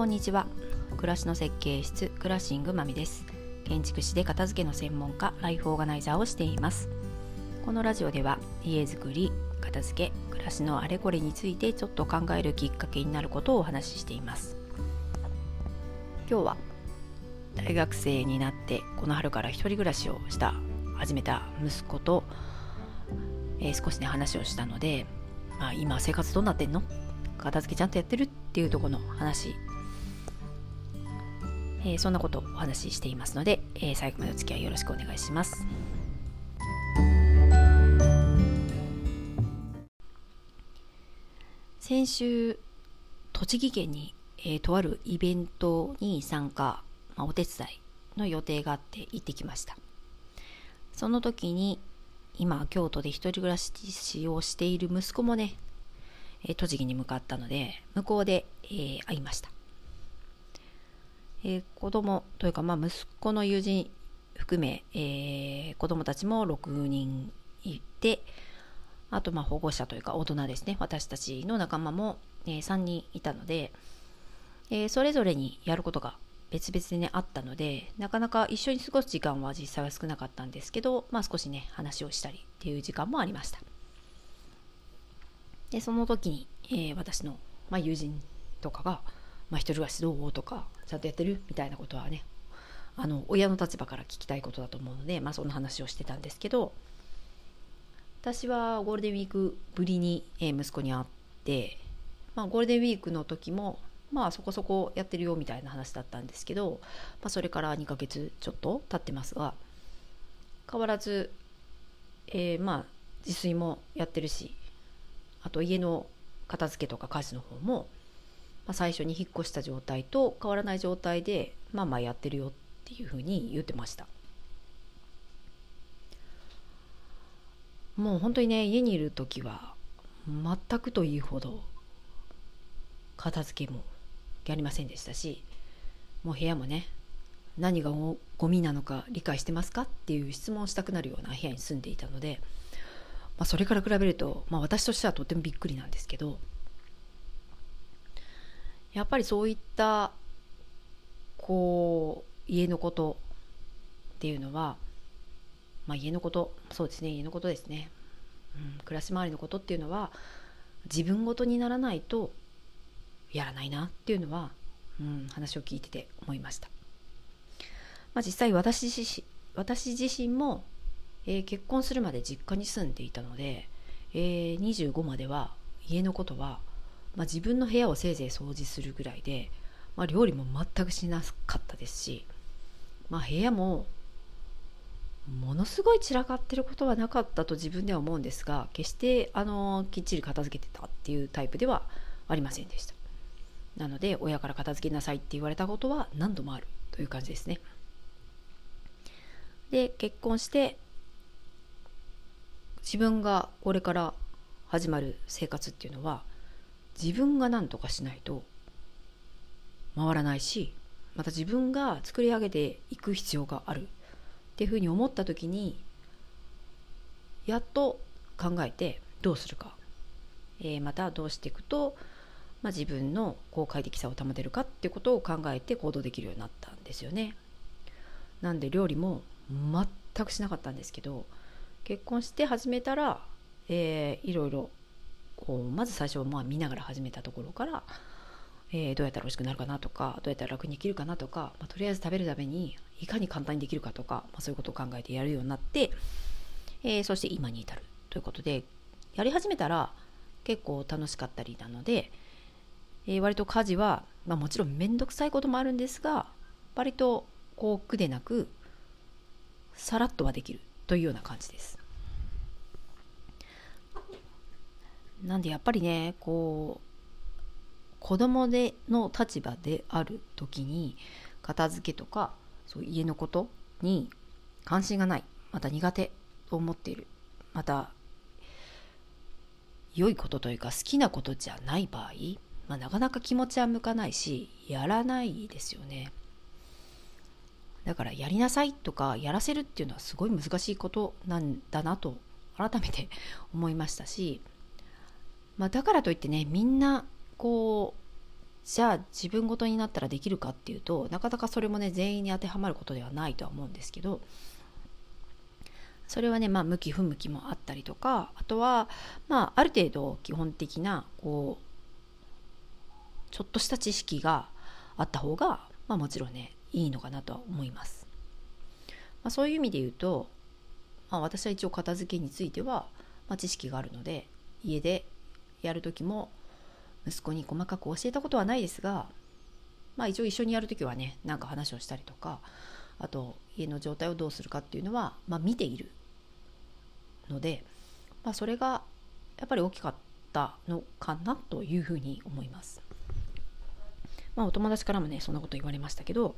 こんにちは。暮らしの設計室クラッシングまみです。建築士で片付けの専門家ライフオーガナイザーをしています。このラジオでは家づくり片付け暮らしのあれこれについてちょっと考えるきっかけになることをお話ししています。今日は大学生になってこの春から一人暮らしをした始めた息子と、えー、少しね話をしたので、まあ、今生活どうなってんの？片付けちゃんとやってる？っていうとこの話、えー、そんなことをお話ししていますので、えー、最後までお付き合いよろしくお願いします。先週栃木県に、えー、とあるイベントに参加、まあ、お手伝いの予定があって行ってきましたその時に今京都で一人暮らしをしている息子もねえ栃木に向かったので向こうで、えー、会いました、えー、子供というか、まあ、息子の友人含め、えー、子供たちも6人いてあとまあ保護者というか大人ですね私たちの仲間も、えー、3人いたので、えー、それぞれにやることが別々でねあったのでなかなか一緒に過ごす時間は実際は少なかったんですけど、まあ、少しね話をしたりっていう時間もありました。でその時に、えー、私の、まあ、友人とかが「まあ、一人暮らしどう?」とか「ちゃんとやってる?」みたいなことはねあの親の立場から聞きたいことだと思うので、まあ、そんな話をしてたんですけど私はゴールデンウィークぶりに、息子に会って、まあ、ゴールデンウィークの時もまあそこそこやってるよみたいな話だったんですけど、まあ、それから2ヶ月ちょっと経ってますが変わらず、えー、まあ自炊もやってるしあと家の片付けとか家事の方も、まあ、最初に引っ越した状態と変わらない状態でまあまあやってるよっていうふうに言ってました。もう本当にね家にいる時は全くというほど片付けもやりませんでしたしもう部屋もね何がゴミなのか理解してますかっていう質問をしたくなるような部屋に住んでいたのでまあ、それから比べると、まあ、私としてはとてもびっくりなんですけどやっぱりそういったこう家のことっていうのは、まあ、家のことそうですね家のことですね、うん、暮らし回りのことっていうのは自分ごとにならないとやらないなっていうのは、うん、話を聞いてて思いました、まあ、実際私自身私自身もえー、結婚するまで実家に住んでいたので、えー、25までは家のことは、まあ、自分の部屋をせいぜい掃除するぐらいで、まあ、料理も全くしなかったですし、まあ、部屋もものすごい散らかってることはなかったと自分では思うんですが決してあのきっちり片付けてたっていうタイプではありませんでした。なので親から片付けなさいって言われたことは何度もあるという感じですね。で結婚して自分がこれから始まる生活っていうのは自分が何とかしないと回らないしまた自分が作り上げていく必要がある。っていうふうに思った時にやっと考えてどうするか、えー、またどうしていくと、まあ、自分のこう快適さを保てるか。っていうことを考えて行動できるようになったんですよね。なんで料理も全くしなかったんですけど結婚して始めたら、えー、いろいろこうまず最初はまあ見ながら始めたところから、えー、どうやったら美味しくなるかなとかどうやったら楽にできるかなとか、まあ、とりあえず食べるためにいかに簡単にできるかとか、まあ、そういうことを考えてやるようになって、えー、そして今に至るということでやり始めたら結構楽しかったりなので、えー、割と家事は、まあ、もちろん面倒くさいこともあるんですが割とこう苦でなくさらっとはできるというような感じです。なんでやっぱりねこう子供での立場である時に片付けとかそう家のことに関心がないまた苦手と思っているまた良いことというか好きなことじゃない場合、まあ、なかなか気持ちは向かないしやらないですよね。だからやりなさいとかやらせるっていうのはすごい難しいことなんだなと改めて思いましたし、まあ、だからといってねみんなこうじゃあ自分ごとになったらできるかっていうとなかなかそれもね全員に当てはまることではないとは思うんですけどそれはねまあ向き不向きもあったりとかあとはまあある程度基本的なこうちょっとした知識があった方が、まあ、もちろんねいいのかなとは思います。まあ、そういう意味で言うと、まあ、私は一応片付けについては、まあ、知識があるので家でやる時も息子に細かく教えたことはないですが、まあ、一応一緒にやる時はね何か話をしたりとかあと家の状態をどうするかっていうのは、まあ、見ているので、まあ、それがやっぱり大きかったのかなというふうに思います。まあ、お友達からもねそんなこと言われましたけどやっ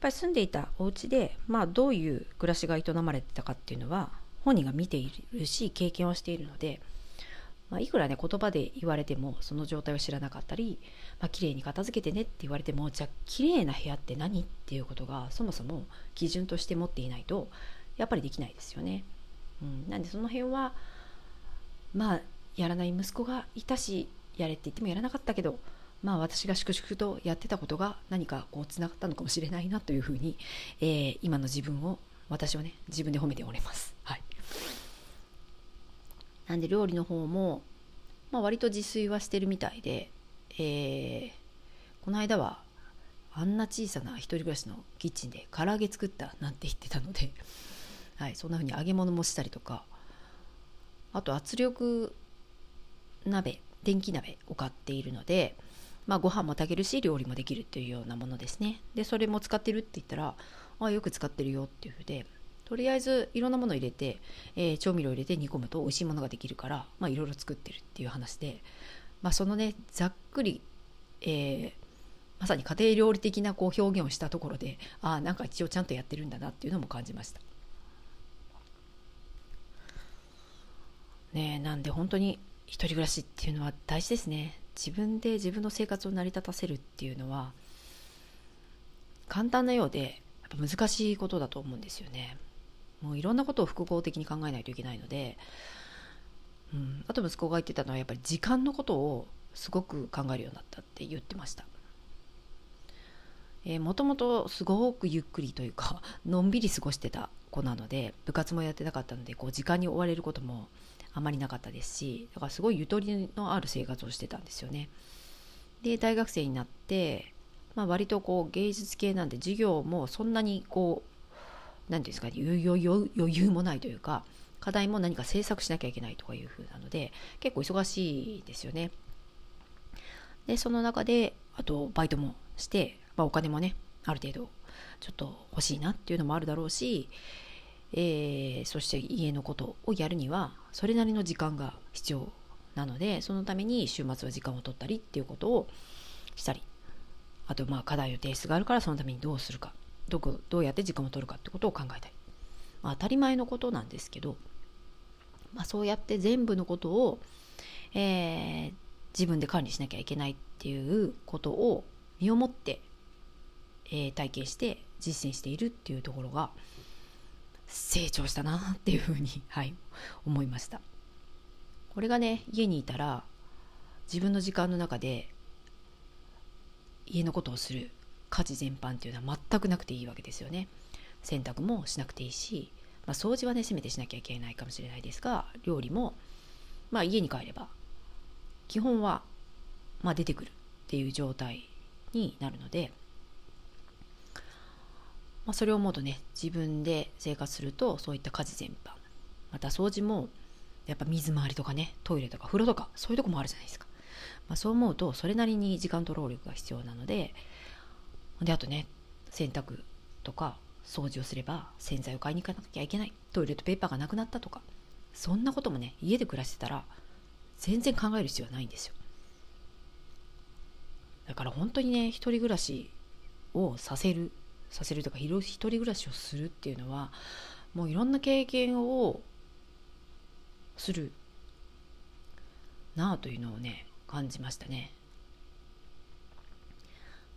ぱり住んでいたお家でまあどういう暮らしが営まれてたかっていうのは本人が見ているし経験をしているので、まあ、いくらね言葉で言われてもその状態を知らなかったり、まあ綺麗に片付けてねって言われてもじゃあ綺麗な部屋って何っていうことがそもそも基準として持っていないとやっぱりできないですよね。うん、なんでその辺はまあやらない息子がいたしやれって言ってもやらなかったけどまあ私が粛々とやってたことが何かこうつながったのかもしれないなというふうに、えー、今の自分を私はね自分で褒めております。はい、なんで料理の方も、まあ、割と自炊はしてるみたいで、えー、この間はあんな小さな一人暮らしのキッチンで唐揚げ作ったなんて言ってたので はい、そんな風に揚げ物もしたりとかあと圧力鍋電気鍋を買っているので、まあ、ご飯も炊けるし料理もできるっていうようなものですね。でそれも使ってるって言ったらあよく使ってるよっていうふうでとりあえずいろんなもの入れて、えー、調味料入れて煮込むと美味しいものができるから、まあ、いろいろ作ってるっていう話で、まあ、そのねざっくり、えー、まさに家庭料理的なこう表現をしたところでああなんか一応ちゃんとやってるんだなっていうのも感じました。ねなんで本当に一人暮らしっていうのは大事ですね自分で自分の生活を成り立たせるっていうのは簡単なようでやっぱ難しいことだと思うんですよねもういろんなことを複合的に考えないといけないので、うん、あと息子が言ってたのはやっぱり時間のことをすごく考えるようになったって言ってましたもともとすごくゆっくりというか のんびり過ごしてた子なので部活もやってなかったのでこう時間に追われることもあまりなかったですしだからすごいゆとりのある生活をしてたんですよね。で大学生になって、まあ、割とこう芸術系なんで授業もそんなにこう何ですかね余裕もないというか課題も何か制作しなきゃいけないとかいう風なので結構忙しいですよね。でその中であとバイトもして、まあ、お金もねある程度ちょっと欲しいなっていうのもあるだろうしえー、そして家のことをやるにはそれなりの時間が必要なのでそのために週末は時間を取ったりっていうことをしたりあとまあ課題の提出があるからそのためにどうするかどこどうやって時間を取るかってことを考えたり、まあ、当たり前のことなんですけど、まあ、そうやって全部のことを、えー、自分で管理しなきゃいけないっていうことを身をもって、えー、体験して実践しているっていうところが成長したなっていうふうに、はい、思いました。これがね家にいたら自分の時間の中で家のことをする。家事全般っていうのは全くなくていいわけですよね。洗濯もしなくていいし、まあ、掃除はねせめてしなきゃいけないかもしれないですが料理もまあ家に帰れば基本はまあ出てくるっていう状態になるのでまあ、それを思うとね自分で生活するとそういった家事全般また掃除もやっぱ水回りとかねトイレとか風呂とかそういうとこもあるじゃないですか、まあ、そう思うとそれなりに時間と労力が必要なのでであとね洗濯とか掃除をすれば洗剤を買いに行かなきゃいけない。トイレットペーパーがなくなったとか。そんなこともね家で暮らしてたら全然考える必要はないんですよ。だから本当にね一人暮らしをさせるさせるとか一人暮らしをするっていうのはもういろんな経験をするなあというのをね感じましたね。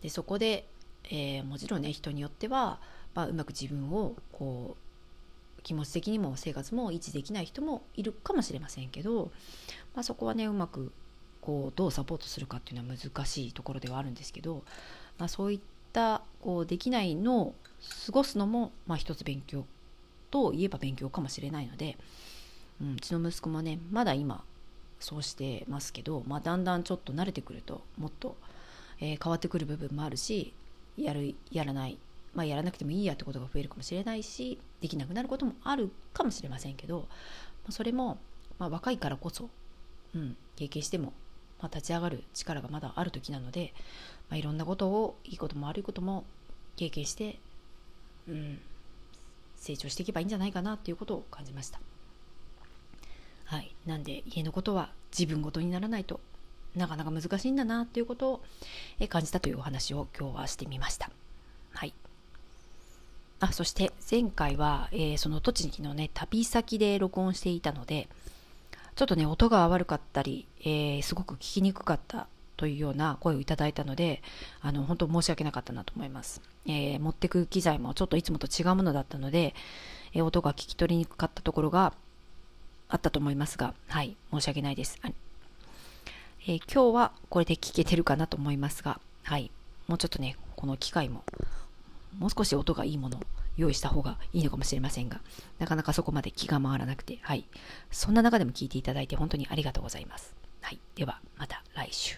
でそこで、えー、もちろんね人によっては、まあ、うまく自分をこう気持ち的にも生活も維持できない人もいるかもしれませんけど、まあ、そこはねうまくこうどうサポートするかっていうのは難しいところではあるんですけど、まあ、そういったこうできないのを過ごすのも、まあ、一つ勉強といえば勉強かもしれないので、うん、うちの息子もねまだ今そうしてますけど、まあ、だんだんちょっと慣れてくるともっと、えー、変わってくる部分もあるしやるやらない、まあ、やらなくてもいいやってことが増えるかもしれないしできなくなることもあるかもしれませんけど、ま、それも、まあ、若いからこそ、うん、経験しても、まあ、立ち上がる力がまだある時なので、まあ、いろんなことをいいことも悪いことも経験して、うん、成長していけばいいんじゃないかなっていうことを感じました。はい、なんで家のことは自分ごとにならないとなかなか難しいんだなっていうことを感じたというお話を今日はしてみました。はい。あ、そして前回は、えー、その栃木のね、旅先で録音していたので、ちょっとね、音が悪かったり、えー、すごく聞きにくかったというような声をいただいたので、あの、本当申し訳なかったなと思います。えー、持ってく機材もちょっといつもと違うものだったので、え音が聞き取りにくかったところがあったと思いますが、はい、申し訳ないです。えー、今日はこれで聞けてるかなと思いますが、はい、もうちょっとね、この機械も、もう少し音がいいものを用意した方がいいのかもしれませんが、なかなかそこまで気が回らなくて、はい、そんな中でも聞いていただいて本当にありがとうございます。はい、ではまた来週。